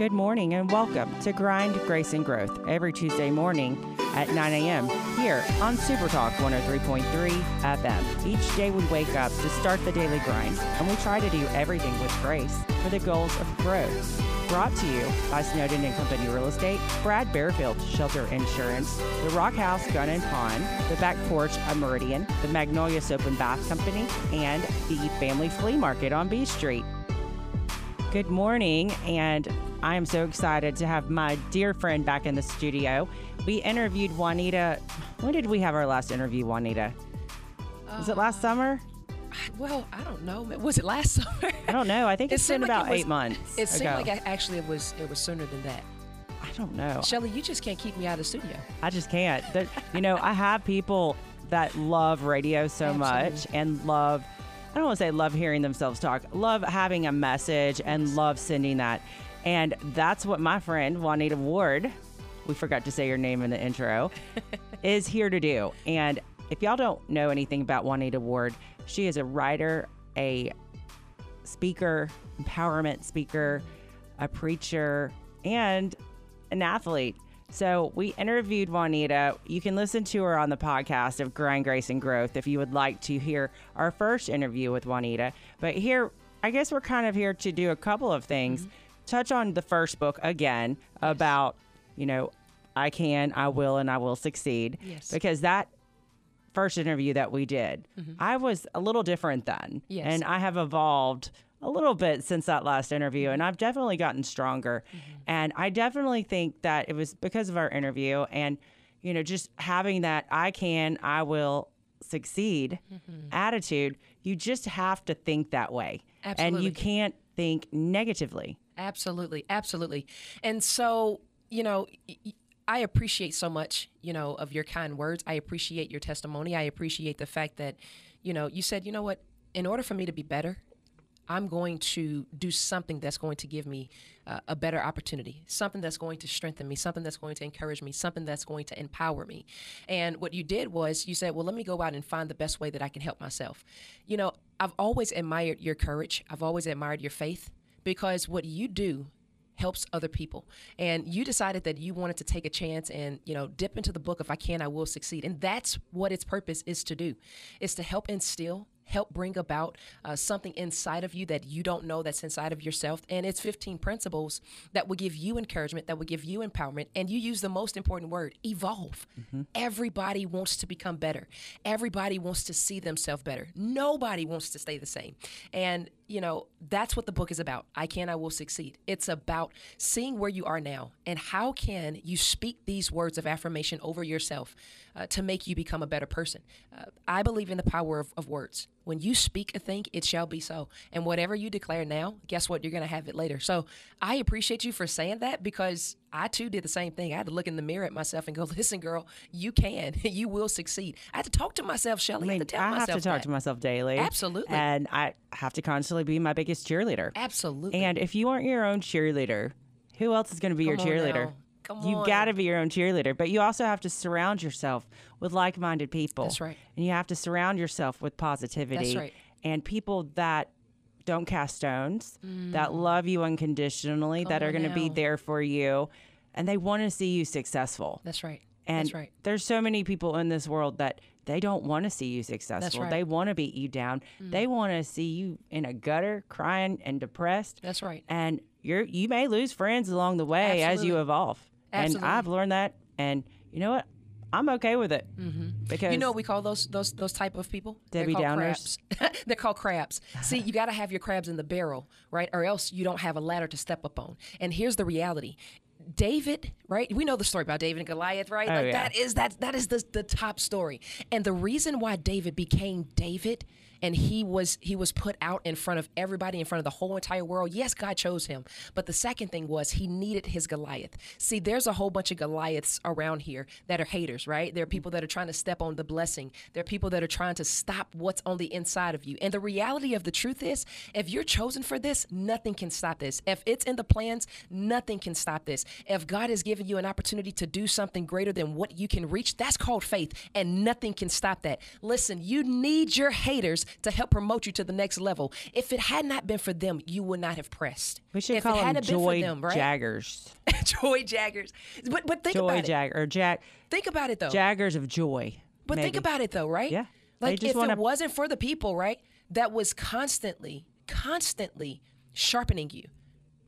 Good morning and welcome to Grind, Grace, and Growth every Tuesday morning at 9 a.m. here on Super Talk 103.3 FM. Each day we wake up to start the daily grind and we try to do everything with grace for the goals of growth. Brought to you by Snowden and Company Real Estate, Brad Bearfield Shelter Insurance, the Rock House Gun and Pawn, the Back Porch of Meridian, the Magnolia Soap and Bath Company, and the Family Flea Market on B Street. Good morning, and I am so excited to have my dear friend back in the studio. We interviewed Juanita. When did we have our last interview, Juanita? Was it last uh, summer? Well, I don't know. Was it last summer? I don't know. I think It it's been like about it was- eight months. It seemed ago. like actually it was it was sooner than that. I don't know. Shelly, you just can't keep me out of the studio. I just can't. You know, I have people that love radio so much and love, I don't want to say love hearing themselves talk, love having a message and love sending that. And that's what my friend Juanita Ward, we forgot to say your name in the intro, is here to do. And if y'all don't know anything about Juanita Ward, she is a writer, a speaker, empowerment speaker, a preacher, and an athlete. So we interviewed Juanita. You can listen to her on the podcast of Grind, Grace, and Growth if you would like to hear our first interview with Juanita. But here, I guess we're kind of here to do a couple of things. Mm-hmm. Touch on the first book again about, you know, I can, I will, and I will succeed. Yes. Because that first interview that we did, mm-hmm. I was a little different then. Yes. And I have evolved a little bit since that last interview, and mm-hmm. I've definitely gotten stronger. Mm-hmm. And I definitely think that it was because of our interview and, you know, just having that I can, I will succeed mm-hmm. attitude, you just have to think that way. And you can't think negatively. Absolutely, absolutely. And so, you know, y- I appreciate so much, you know, of your kind words. I appreciate your testimony. I appreciate the fact that, you know, you said, you know what, in order for me to be better, I'm going to do something that's going to give me uh, a better opportunity, something that's going to strengthen me, something that's going to encourage me, something that's going to empower me. And what you did was you said, well, let me go out and find the best way that I can help myself. You know, I've always admired your courage, I've always admired your faith because what you do helps other people and you decided that you wanted to take a chance and you know dip into the book if i can i will succeed and that's what its purpose is to do is to help instill help bring about uh, something inside of you that you don't know that's inside of yourself. And it's 15 principles that will give you encouragement that will give you empowerment. And you use the most important word evolve. Everybody wants to become better. Everybody wants to see themselves better. Nobody wants to stay the same. And you know, that's what the book is about. I can, I will succeed. It's about seeing where you are now and how can you speak these words of affirmation over yourself uh, to make you become a better person. Uh, I believe in the power of, of words. When you speak a thing, it shall be so. And whatever you declare now, guess what? You're going to have it later. So I appreciate you for saying that because I too did the same thing. I had to look in the mirror at myself and go, listen, girl, you can. you will succeed. I had to talk to myself, Shelly. I I, mean, had to tell I have to talk to myself daily. Absolutely. And I have to constantly be my biggest cheerleader. Absolutely. And if you aren't your own cheerleader, who else is going to be your Come on cheerleader? now. Come You've got to be your own cheerleader, but you also have to surround yourself with like-minded people. That's right. And you have to surround yourself with positivity That's right. and people that don't cast stones, that love you unconditionally, that Mm. Are going to be there for you, and they want to see you successful. That's right. And That's right. there's so many people in this world that they don't want to see you successful. right. Mm. They want to beat you down. They want to see you in a gutter, crying and depressed. That's right. And you're you may lose friends along the way as you Absolutely. evolve. Absolutely. And I've learned that. And you know what? I'm okay with it mm-hmm. because You know what we call those those those type of people? Debbie They're called Downers? crabs. They're called crabs. See, you got to have your crabs in the barrel, right? Or else you don't have a ladder to step up on. And here's the reality. David, right? We know the story about David and Goliath, right? Oh, like yeah. that is that that is the the top story. And the reason why David became David and he was he was put out in front of everybody in front of the whole entire world. Yes god chose him but the second thing was he needed his goliath. See there's a whole bunch of goliaths around here that are haters right? There are people that are trying to step on the blessing. There are people that are trying to stop what's on the inside of you. And the reality of the truth is if you're chosen for this nothing can stop this. If it's in the plans nothing can stop this. If god has given you an opportunity to do something greater than what you can reach that's called faith and nothing can stop that. Listen you need your haters to help promote you to the next level. If it had not been for them, you would not have pressed. We should if call it them Joy them, right? Jaggers. Joy Jaggers. But but think Joy about it. Jag or Jag Think about it though. Jaggers of Joy. But think about it though, right? Yeah. Like if wanna- it wasn't for the people, right, that was constantly, constantly sharpening you,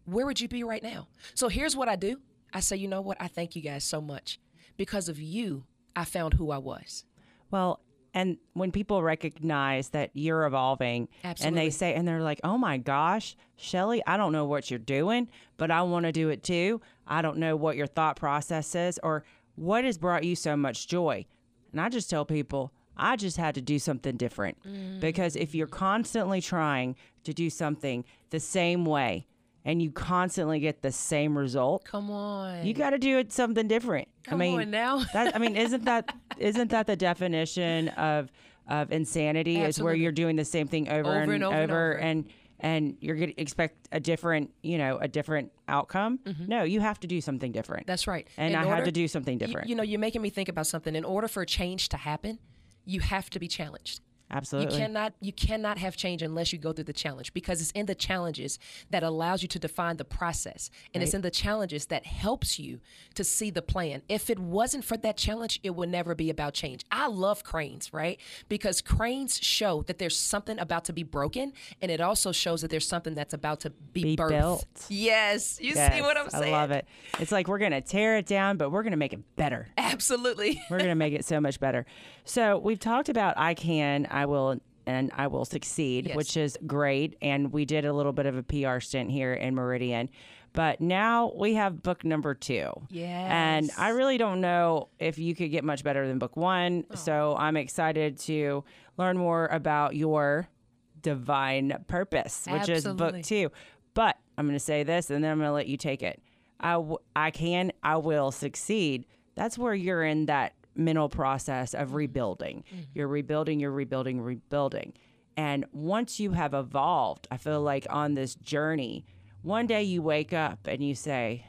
where would you be right now? So here's what I do. I say, you know what? I thank you guys so much. Because of you, I found who I was. Well, and when people recognize that you're evolving and they say, and they're like, oh my gosh, Shelly, I don't know what you're doing, but I want to do it too. I don't know what your thought process is or what has brought you so much joy. And I just tell people, I just had to do something different mm. because if you're constantly trying to do something the same way and you constantly get the same result, Come on. you got to do it something different. Come I mean, on now. that I mean, isn't that isn't that the definition of of insanity? Is where you're doing the same thing over, Over and, and over and over. and and you're going to expect a different, you know, a different outcome. No, you have to do something different. Mm-hmm. That's right. and In I had to do something you- different. You, know, you're making me think about something. In order for change to happen, you have to be challenged. Absolutely. You cannot you cannot have change unless you go through the challenge because it's in the challenges that allows you to define the process and it's in the challenges that helps you to see the plan. If it wasn't for that challenge, it would never be about change. I love cranes, right? Because cranes show that there's something about to be broken and it also shows that there's something that's about to be, Be birthed. built. Yes, you Yes, see what I'm saying? I love it. It's like we're going to tear it down, but we're going to make it better. Absolutely. We're going to make it so much better. So we've talked about I can, I will, and I will succeed, Yes. which is great. And we did a little bit of a PR stint here in Meridian. But now we have book number two. Yeah. And I really don't know if you could get much better than book one. Oh. So I'm excited to learn more about your divine purpose, which is book two. But I'm going to say this and then I'm going to let you take it. I, w- I can, I will succeed. That's where you're in that mental process of mm-hmm. rebuilding. Mm-hmm. You're rebuilding, you're rebuilding, rebuilding. And once you have evolved, I feel like on this journey, one day you wake up and you say,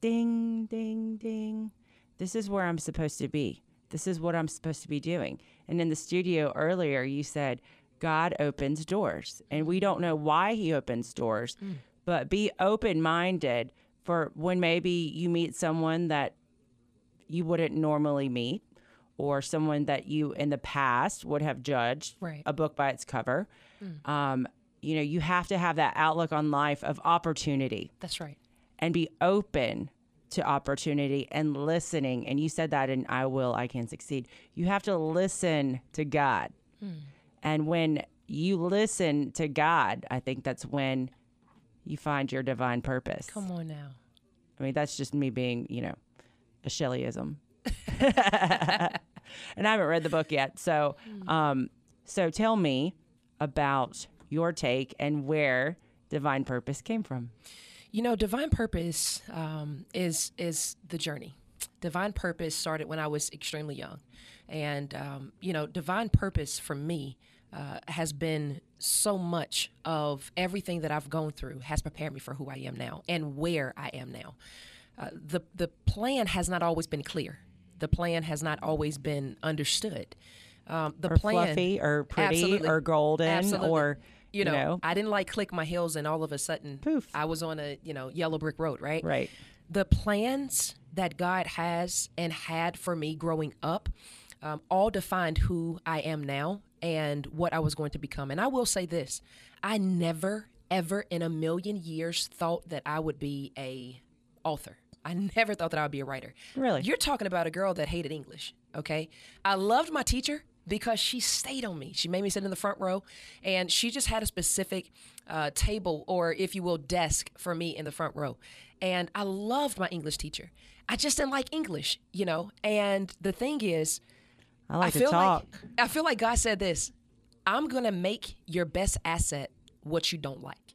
ding, ding, ding. This is where I'm supposed to be. This is what I'm supposed to be doing. And in the studio earlier, you said, God opens doors. And we don't know why he opens doors, mm. but be open minded for when maybe you meet someone that you wouldn't normally meet or someone that you in the past would have judged Right. a book by its cover. Um, you know, you have to have that outlook on life of opportunity That's right. and be open to opportunity and listening. And you said that in I Will, I Can Succeed. You have to listen to God. And when you listen to God, I think that's when you find your divine purpose. Come on now. I mean, that's just me being, you know, a Shelleyism. and I haven't read the book yet. So, um, so tell me about your take and where divine purpose came from. You know, divine purpose um, is is the journey. Divine purpose started when I was extremely young, and um, you know, divine purpose for me uh, has been so much of everything that I've gone through has prepared me for who I am now and where I am now. Uh, the the plan has not always been clear. The plan has not always been understood. Um, the Or plan, fluffy or pretty Absolutely. or golden Absolutely. or, you know, I didn't like click my heels and all of a sudden Poof. I was on a, you know, yellow brick road, right? right. The plans that God has and had for me growing up um, all defined who I am now and what I was going to become. And I will say this I never, ever in a million years thought that I would be a author. I never thought that I would be a writer. Really? You're talking about a girl that hated English, okay? I loved my teacher because she stayed on me. She made me sit in the front row, and she just had a specific uh, table, or if you will, desk for me in the front row. And I loved my English teacher. I just didn't like English, you know? And the thing is, I like I to talk. like I feel like God said this. I'm gonna make your best asset what you don't like.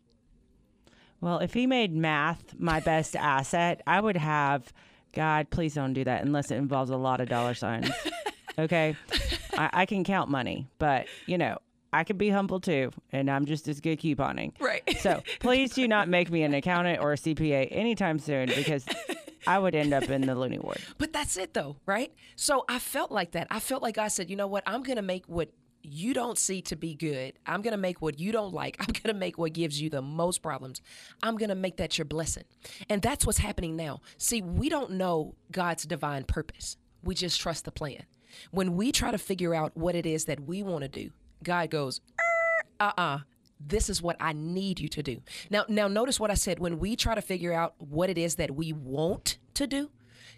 Well, if he made math my best asset, I would have God, please don't do that unless it involves a lot of dollar signs. Okay. I, I can count money, but you know, I could be humble too, and I'm just as good couponing. Right. So please do not make me an accountant or a CPA anytime soon because I would end up in the loony ward. But that's it though, right? So I felt like that. I felt like I said, you know what? I'm gonna make what you don't see to be good. I'm going to make what you don't like. I'm going to make what gives you the most problems. I'm going to make that your blessing. And that's what's happening now. See, we don't know God's divine purpose. We just trust the plan. When we try to figure out what it is that we want to do, God goes, uh uh-uh, uh this is what I need you to do. Now, now notice what I said. When we try to figure out what it is that we want to do,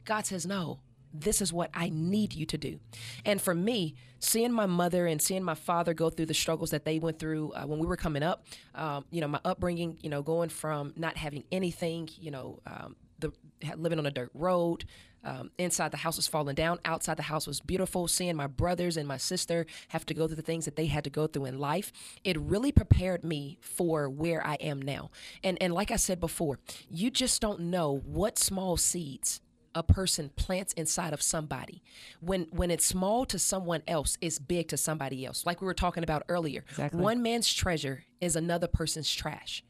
God says, no, this is what I need you to do. And for me, seeing my mother and seeing my father go through the struggles that they went through uh, when we were coming up, um, you know, my upbringing, you know, going from not having anything, you know, um, the living on a dirt road. Um, inside the house was falling down. Outside the house was beautiful. Seeing my brothers and my sister have to go through the things that they had to go through in life, it really prepared me for where I am now. And and like I said before, you just don't know what small seeds a person plants inside of somebody. When when it's small to someone else it's big to somebody else. Like we were talking about earlier. Exactly. one man's treasure is another person's trash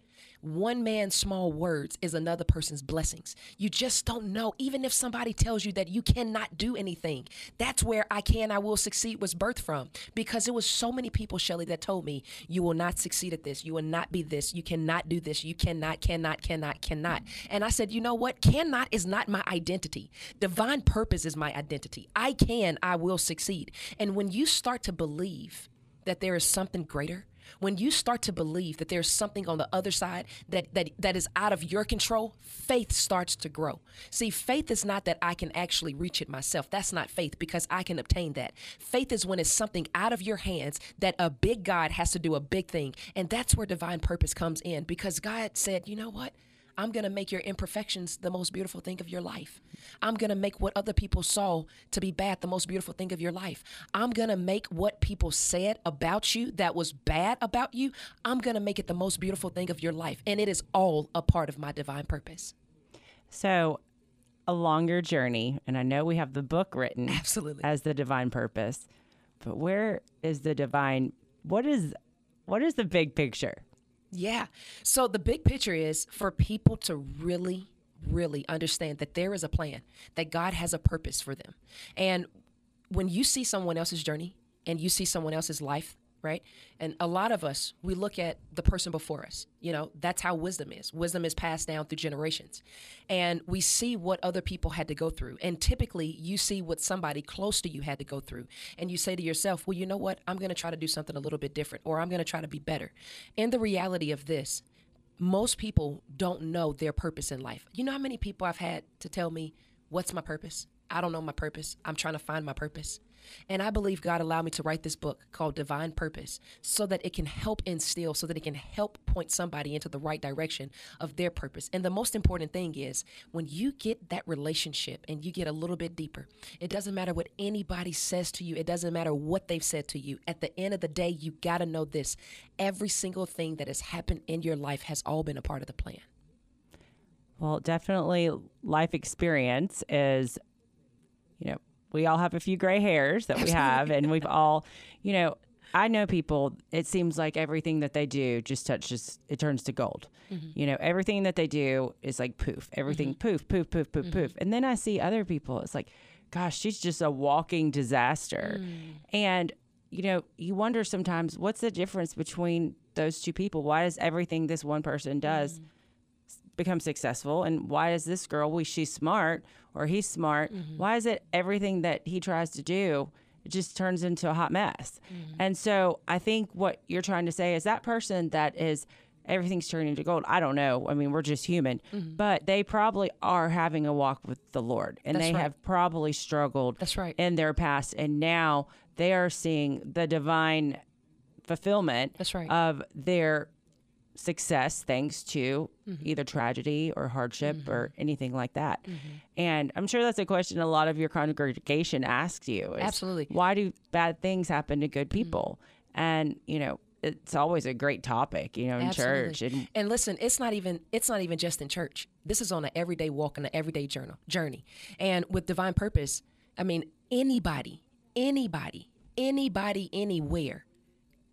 one man's small words is another person's blessings. You just don't know. Even if somebody tells you that you cannot do anything, that's where I can, I will succeed was birthed from. Because it was so many people, Shelly, that told me, you will not succeed at this. You will not be this. You cannot do this. You cannot, cannot, cannot, cannot. And I said, you know what? Cannot is not my identity. Divine purpose is my identity. I can, I will succeed. And when you start to believe that there is something greater, when you start to believe that there's something on the other side that, that, that is out of your control, faith starts to grow. See, faith is not that I can actually reach it myself. That's not faith because I can obtain that. Faith is when it's something out of your hands that a big God has to do a big thing. And that's where divine purpose comes in because God said, you know what? I'm going to make your imperfections the most beautiful thing of your life. I'm going to make what other people saw to be bad the most beautiful thing of your life. I'm going to make what people said about you that was bad about you, I'm going to make it the most beautiful thing of your life. And it is all a part of my divine purpose. So, a longer journey, and I know we have the book written absolutely as the divine purpose, but where is the divine? What is what is the big picture? Yeah. So the big picture is for people to really, really understand that there is a plan, that God has a purpose for them. And when you see someone else's journey and you see someone else's life right? And a lot of us, we look at the person before us. You know, that's how wisdom is. Wisdom is passed down through generations. And we see what other people had to go through. And typically, you see what somebody close to you had to go through. And you say to yourself, well, you know what? I'm going to try to do something a little bit different, or I'm going to try to be better. And the reality of this, most people don't know their purpose in life. You know how many people I've had to tell me, what's my purpose? I don't know my purpose. I'm trying to find my purpose. And I believe God allowed me to write this book called Divine Purpose so that it can help instill, so that it can help point somebody into the right direction of their purpose. And the most important thing is when you get that relationship and you get a little bit deeper, it doesn't matter what anybody says to you, it doesn't matter what they've said to you. At the end of the day, you got to know this every single thing that has happened in your life has all been a part of the plan. Well, definitely life experience is, you know, we all have a few gray hairs that we have, and we've all, you know, I know people, it seems like everything that they do just touches, it turns to gold. Mm-hmm. You know, everything that they do is like poof, everything mm-hmm. poof, poof, poof, poof, mm-hmm. poof. And then I see other people, it's like, gosh, she's just a walking disaster. Mm. And, you know, you wonder sometimes what's the difference between those two people? Why does everything this one person does mm become successful and why is this girl well she's smart or he's smart mm-hmm. why is it everything that he tries to do it just turns into a hot mess mm-hmm. and so i think what you're trying to say is that person that is everything's turning to gold i don't know i mean we're just human mm-hmm. but they probably are having a walk with the lord and That's they right. have probably struggled That's right. in their past and now they are seeing the divine fulfillment That's right. of their success thanks to mm-hmm. either tragedy or hardship mm-hmm. or anything like that. Mm-hmm. And I'm sure that's a question a lot of your congregation asks you. Absolutely. Why do bad things happen to good mm-hmm. people? And, you know, it's always a great topic, you know, in Absolutely. church. And, and listen, it's not even it's not even just in church. This is on an everyday walk and an everyday journal journey. And with divine purpose, I mean, anybody, anybody, anybody, anywhere,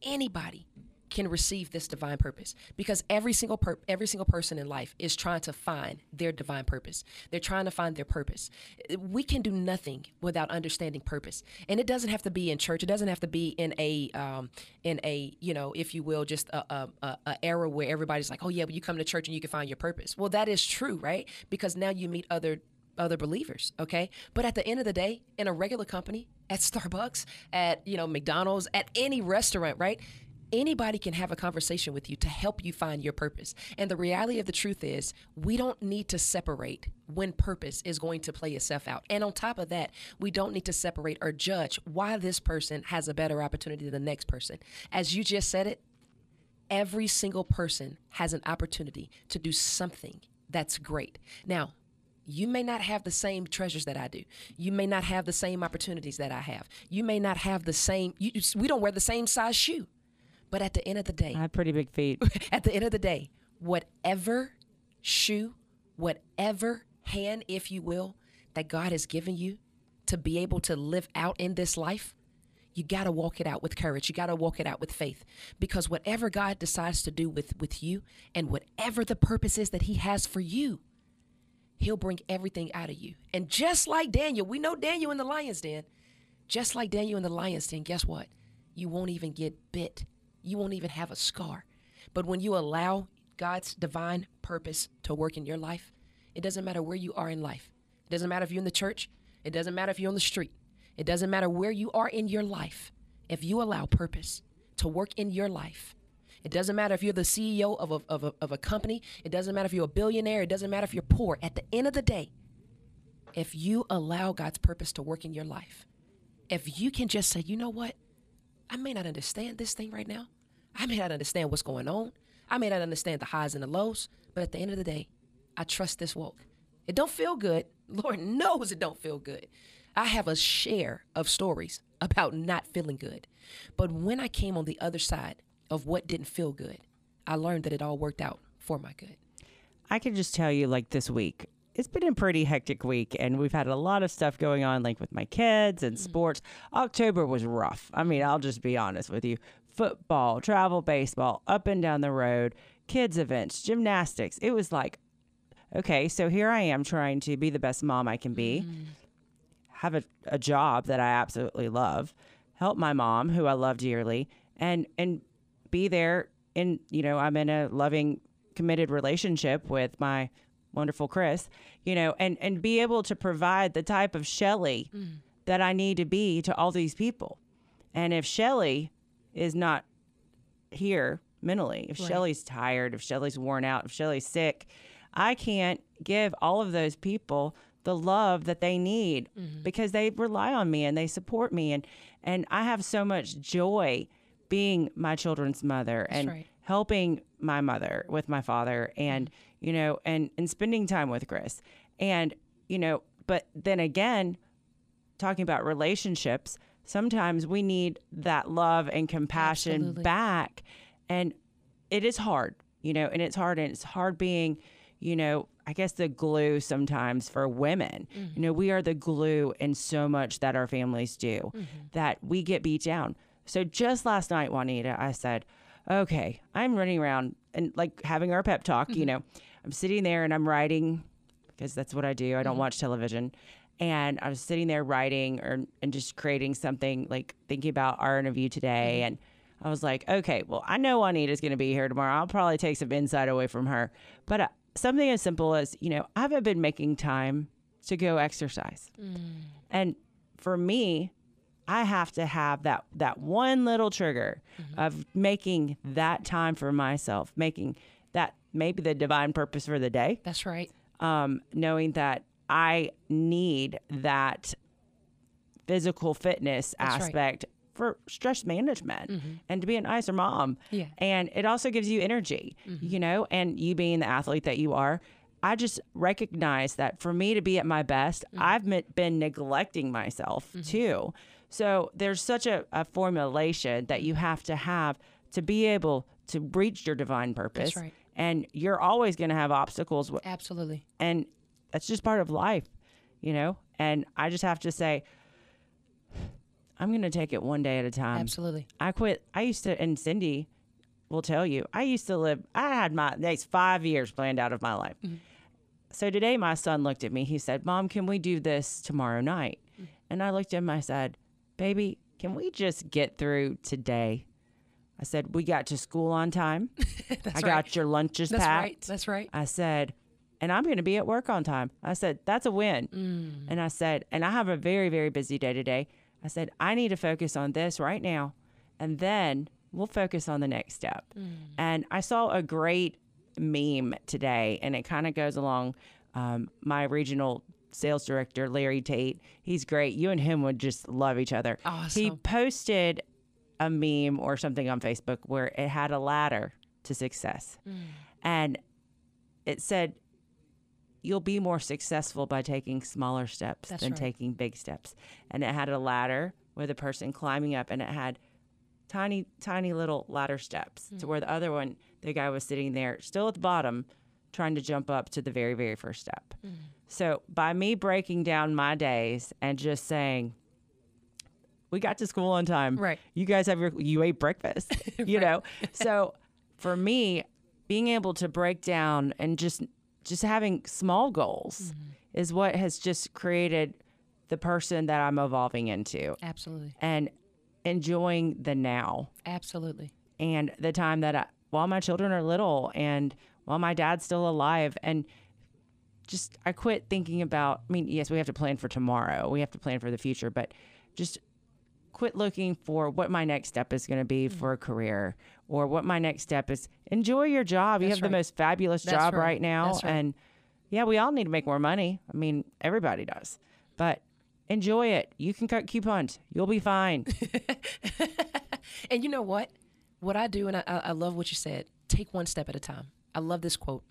anybody can receive this divine purpose because every single per- every single person in life is trying to find their divine purpose. They're trying to find their purpose. We can do nothing without understanding purpose, and it doesn't have to be in church. It doesn't have to be in a um, in a you know, if you will, just a, a, a, a era where everybody's like, oh yeah, but you come to church and you can find your purpose. Well, that is true, right? Because now you meet other other believers okay but at the end of the day in a regular company at starbucks at you know mcdonald's at any restaurant right anybody can have a conversation with you to help you find your purpose. And the reality of the truth is, we don't need to separate when purpose is going to play itself out. And on top of that, we don't need to separate or judge why this person has a better opportunity than the next person. As you just said it, every single person has an opportunity to do something that's great. Now, you may not have the same treasures that I do. You may not have the same opportunities that I have. You may not have the same, you, we don't wear the same size shoe. But at the end of the day, I have pretty big feet. at the end of the day, whatever shoe, whatever hand, if you will, that God has given you to be able to live out in this life, you got to walk it out with courage. You got to walk it out with faith. Because whatever God decides to do with, with you and whatever the purpose is that He has for you, He'll bring everything out of you. And just like Daniel, we know Daniel in the lion's den. Just like Daniel in the lion's den, guess what? You won't even get bit you won't even have a scar. But when you allow God's divine purpose to work in your life, it doesn't matter where you are in life. It doesn't matter if you're in the church. It doesn't matter if you're on the street. It doesn't matter where you are in your life. If you allow purpose to work in your life, it doesn't matter if you're the CEO of a, of a, of a company. It doesn't matter if you're a billionaire. It doesn't matter if you're poor. At the end of the day, if you allow God's purpose to work in your life, if you can just say, you know what? I may not understand this thing right now. I may not understand what's going on. I may not understand the highs and the lows, but at the end of the day, I trust this walk. It don't feel good. Lord knows it don't feel good. I have a share of stories about not feeling good. But when I came on the other side of what didn't feel good, I learned that it all worked out for my good. I can just tell you, like this week, it's been a pretty hectic week and we've had a lot of stuff going on like with my kids and mm. sports october was rough i mean i'll just be honest with you football travel baseball up and down the road kids events gymnastics it was like okay so here i am trying to be the best mom i can be mm. have a, a job that i absolutely love help my mom who i love dearly and and be there in you know i'm in a loving committed relationship with my wonderful Chris, you know, and and be able to provide the type of Shelly mm. that I need to be to all these people. And if Shelly is not here mentally, if right. Shelly's tired, if Shelly's worn out, if Shelly's sick, I can't give all of those people the love that they need mm-hmm. because they rely on me and they support me and and I have so much joy being my children's mother That's and right. Helping my mother with my father and you know, and and spending time with Chris. And, you know, but then again, talking about relationships, sometimes we need that love and compassion Absolutely. back. And it is hard, you know, and it's hard and it's hard being, you know, I guess the glue sometimes for women. Mm-hmm. You know, we are the glue in so much that our families do mm-hmm. that we get beat down. So just last night, Juanita, I said, okay, I'm running around and like having our pep talk, mm-hmm. you know, I'm sitting there and I'm writing because that's what I do. I don't mm-hmm. watch television. And I was sitting there writing or and just creating something like thinking about our interview today mm-hmm. and I was like, okay, well, I know Juanita's going to be here tomorrow. I'll probably take some insight away from her. But uh, something as simple as, you know, I haven't been making time to go exercise. Mm. And for me, I have to have that that one little trigger mm-hmm. of making that time for myself, making that maybe the divine purpose for the day. That's right. Um, knowing that I need that physical fitness That's aspect right. for stress management mm-hmm. and to be a nicer mom. Yeah. And it also gives you energy, mm-hmm. you know, and you being the athlete that you are. I just recognize that for me to be at my best, mm-hmm. I've been neglecting myself mm-hmm. too. So there's such a, a formulation that you have to have to be able to reach your divine purpose. Right and you're always going to have obstacles. Absolutely. And that's just part of life, you know? And I just have to say, I'm going to take it one day at a time. Absolutely. I quit. I used to, and Cindy, will tell you, I used to live, I had my next five years planned out of my life. Mm-hmm. So today my son looked at me. He said, Mom, can we do this tomorrow night? Mm-hmm. And I looked at him. I said, Baby, can we just get through today? I said, We got to school on time. That's I right. got your lunches That's packed. right. That's right. I said, and I'm going to be at work on time. I said, that's a win. Mm. And I said, and I have a very, very busy day today. I said, I need to focus on this right now. And then we'll focus on the next step. Mm. And I saw a great meme today, and it kind of goes along um, my regional sales director, Larry Tate. He's great. You and him would just love each other. He posted a meme or something on Facebook where it had a ladder to success. Mm. And it said, You'll be more successful by taking smaller steps That's than right. taking big steps. And it had a ladder with a person climbing up, and it had tiny, tiny little ladder steps Hmm. to where the other one, the guy was sitting there, still at the bottom, trying to jump up to the very, very first step. Hmm. So by me breaking down my days and just saying, we got to school on time. Right. You guys have your you ate breakfast. you know. So for me, being able to break down and just just having small goals mm-hmm. is what has just created the person that I'm evolving into Absolutely. and enjoying the now Absolutely. and the time that I, while my children are little and while my dad's still alive and just I quit thinking about I mean yes we have to plan for tomorrow we have to plan for the future but just quit looking for what my next step is going to be mm. for a career or what my next step is enjoy your job you That's have the most fabulous That's job right. right, now right. and yeah we all need to make more money I mean everybody does but enjoy it you can cut coupons you'll be fine And you know what? What I do, and I I love what you said. Take one step at a time. I love this quote,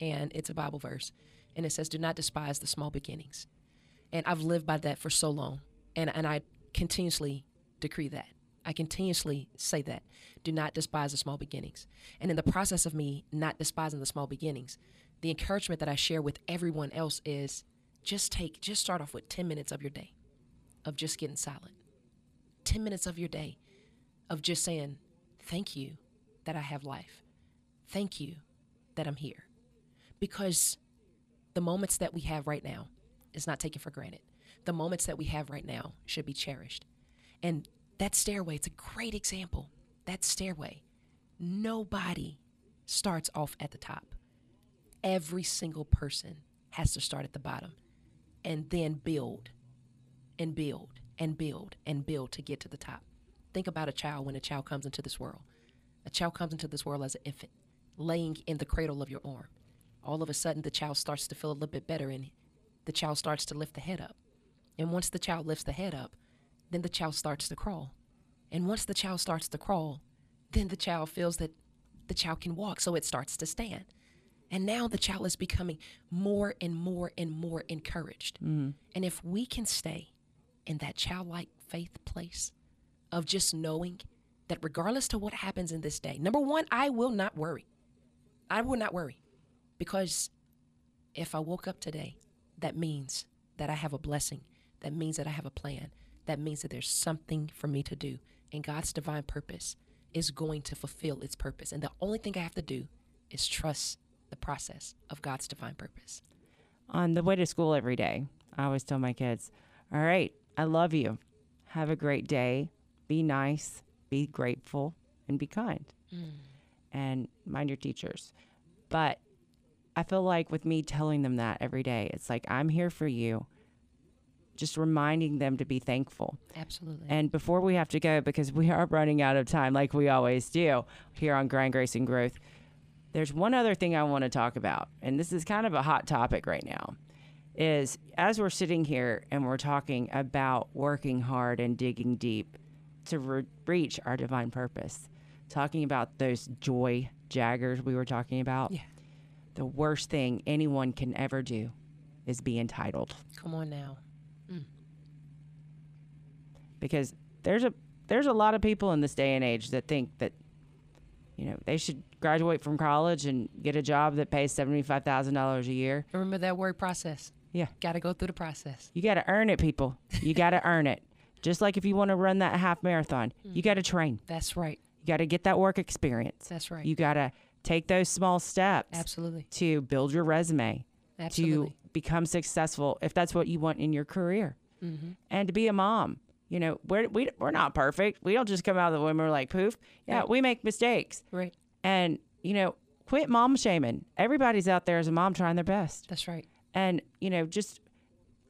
and it's a Bible verse, and it says, "Do not despise the small beginnings." And I've lived by that for so long, and and I continuously decree that. I continuously say that. Do not despise the small beginnings. And in the process of me not despising the small beginnings, the encouragement that I share with everyone else is just take, just start off with 10 minutes of your day of just getting silent. 10 minutes of your day of just saying, Thank you that I have life. Thank you that I'm here. Because the moments that we have right now is not taken for granted. The moments that we have right now should be cherished. And that stairway, it's a great example. That stairway, nobody starts off at the top. Every single person has to start at the bottom and then build and build and build and build to get to the top. Think about a child when a child comes into this world. A child comes into this world as an infant, laying in the cradle of your arm. All of a sudden, the child starts to feel a little bit better and the child starts to lift the head up. And once the child lifts the head up, then the child starts to crawl. And once the child starts to crawl, then the child feels that the child can walk, so it starts to stand. And now the child is becoming more and more and more encouraged. Mm-hmm. And if we can stay in that childlike faith place of just knowing that regardless to what happens in this day, number one, I will not worry. I will not worry because if I woke up today, that means that I have a blessing. That means that I have a plan. That means that there's something for me to do. And God's divine purpose is going to fulfill its purpose. And the only thing I have to do is trust the process of God's divine purpose. on the way to school every day, I always tell my kids, All right, I love you. Have a great day. Be nice, be grateful, and be kind. Mm. And mind your teachers. But I feel like with me telling them that every day, it's like, I'm here for you. Just reminding them to be thankful. Absolutely. And before we have to go, because we are running out of time, like we always do here on Grind, Grace, and Growth, there's one other thing I want to talk about, and this is kind of a hot topic right now. Is as we're sitting here and we're talking about working hard and digging deep to re- reach our divine purpose, talking about those joy jaggers we were talking about, yeah. The worst thing anyone can ever do is be entitled. Come on now. Mm. because there's a there's a lot of people in this day and age that think that you know they should graduate from college and get a job that pays seventy five thousand dollars a year. Remember that word process. Yeah, Got to go through the process. you got to earn it, people. You got to earn it. Just like if you want to run that half marathon, you mm. got to train. That's right. You You got to get that work experience. That's right. You got to take those small steps Absolutely. to build your resume, Absolutely. to become successful if that's what you want in your career, Mm-hmm. and to be a mom. You know, we're we, we're not perfect. We don't just come out of the womb and we're like poof. Yeah, Right. we make mistakes, Right. and you know, quit mom shaming. Everybody's out there as a mom trying their best, That's right. and you know, just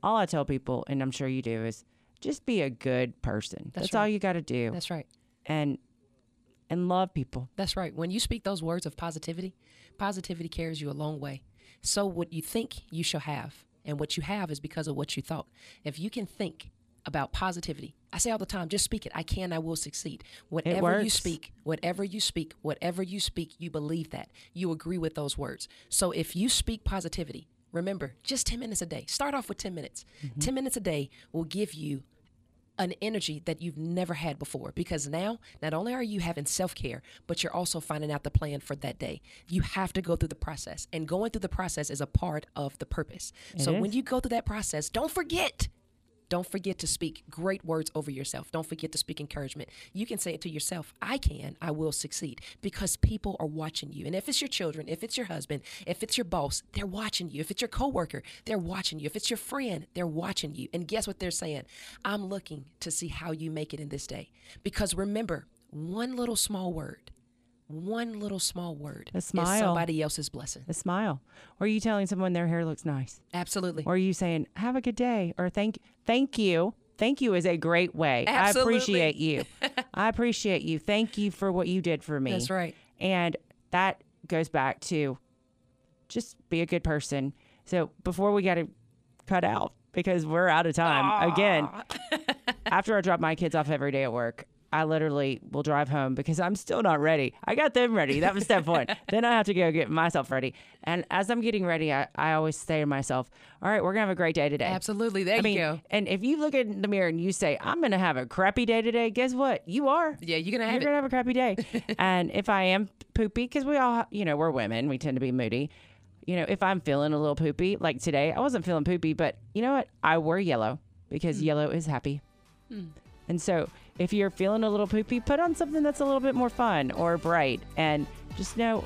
all I tell people, and I'm sure you do, is just be a good person. That's That's, all right. you got to do, That's right. and and love people. That's right. When you speak those words of positivity, positivity carries you a long way. So what you think you shall have, and what you have is because of what you thought. If you can think about positivity, I say all the time, just speak it. I can, I will succeed. Whatever you speak, whatever you speak, whatever you speak, you believe that. You agree with those words. So if you speak positivity, remember, just 10 minutes a day. Start off with 10 minutes. Mm-hmm. 10 minutes a day will give you an energy that you've never had before because now not only are you having self-care but you're also finding out the plan for that day. You have to go through the process and going through the process is a part of the purpose. So when you go through that process don't forget don't forget to speak great words over yourself. Don't forget to speak encouragement. You can say it to yourself I can, I will succeed because people are watching you. And if it's your children, if it's your husband, if it's your boss, they're watching you. If it's your coworker, they're watching you. If it's your friend, they're watching you. And guess what they're saying? I'm looking to see how you make it in this day. Because remember, one little small word, one little small word A is smile. somebody else's blessing. A smile, or are you telling someone their hair looks nice? Absolutely. Or are you saying, have a good day or thank thank you? Thank you is a great way. Absolutely. I appreciate you. I appreciate you. Thank you for what you did for me. That's right. And that goes back to just be a good person. So before we got to cut out because we're out of time again, after I drop my kids off every day at work, I literally will drive home because I'm still not ready. I got them ready. That was step one. then I have to go get myself ready. And as I'm getting ready, I, I always say to myself, all right, we're going to have a great day today. Absolutely. There I mean, you go. and if you look in the mirror and you say, I'm going to have a crappy day today, guess what? You are. Yeah, you're going to You're have going to have a crappy day. and if I am poopy, because we all, you know, we're women, we tend to be moody. You know, if I'm feeling a little poopy, like today, I wasn't feeling poopy, but you know what? I wore yellow because hmm. yellow is happy. Hmm. And so if you're feeling a little poopy, put on something that's a little bit more fun or bright. And just know,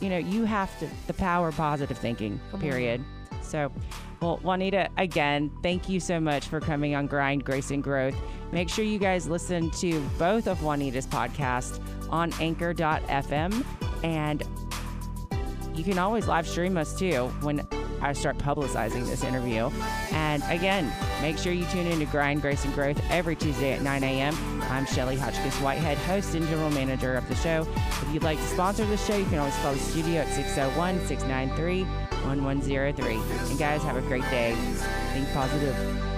you know, you have to, the power of positive thinking, mm-hmm. period. So, well, Juanita, again, thank you so much for coming on Grind, Grace, and Growth. Make sure you guys listen to both of Juanita's podcasts on anchor.fm. And you can always live stream us too when I start publicizing this interview. And again, make sure you tune in to Grind, Grace, and Growth every Tuesday at 9 a.m. I'm Shelly Hotchkiss Whitehead, host and general manager of the show. If you'd like to sponsor the show, you can always call the studio at 601 693 1103. And guys, have a great day. Think positive.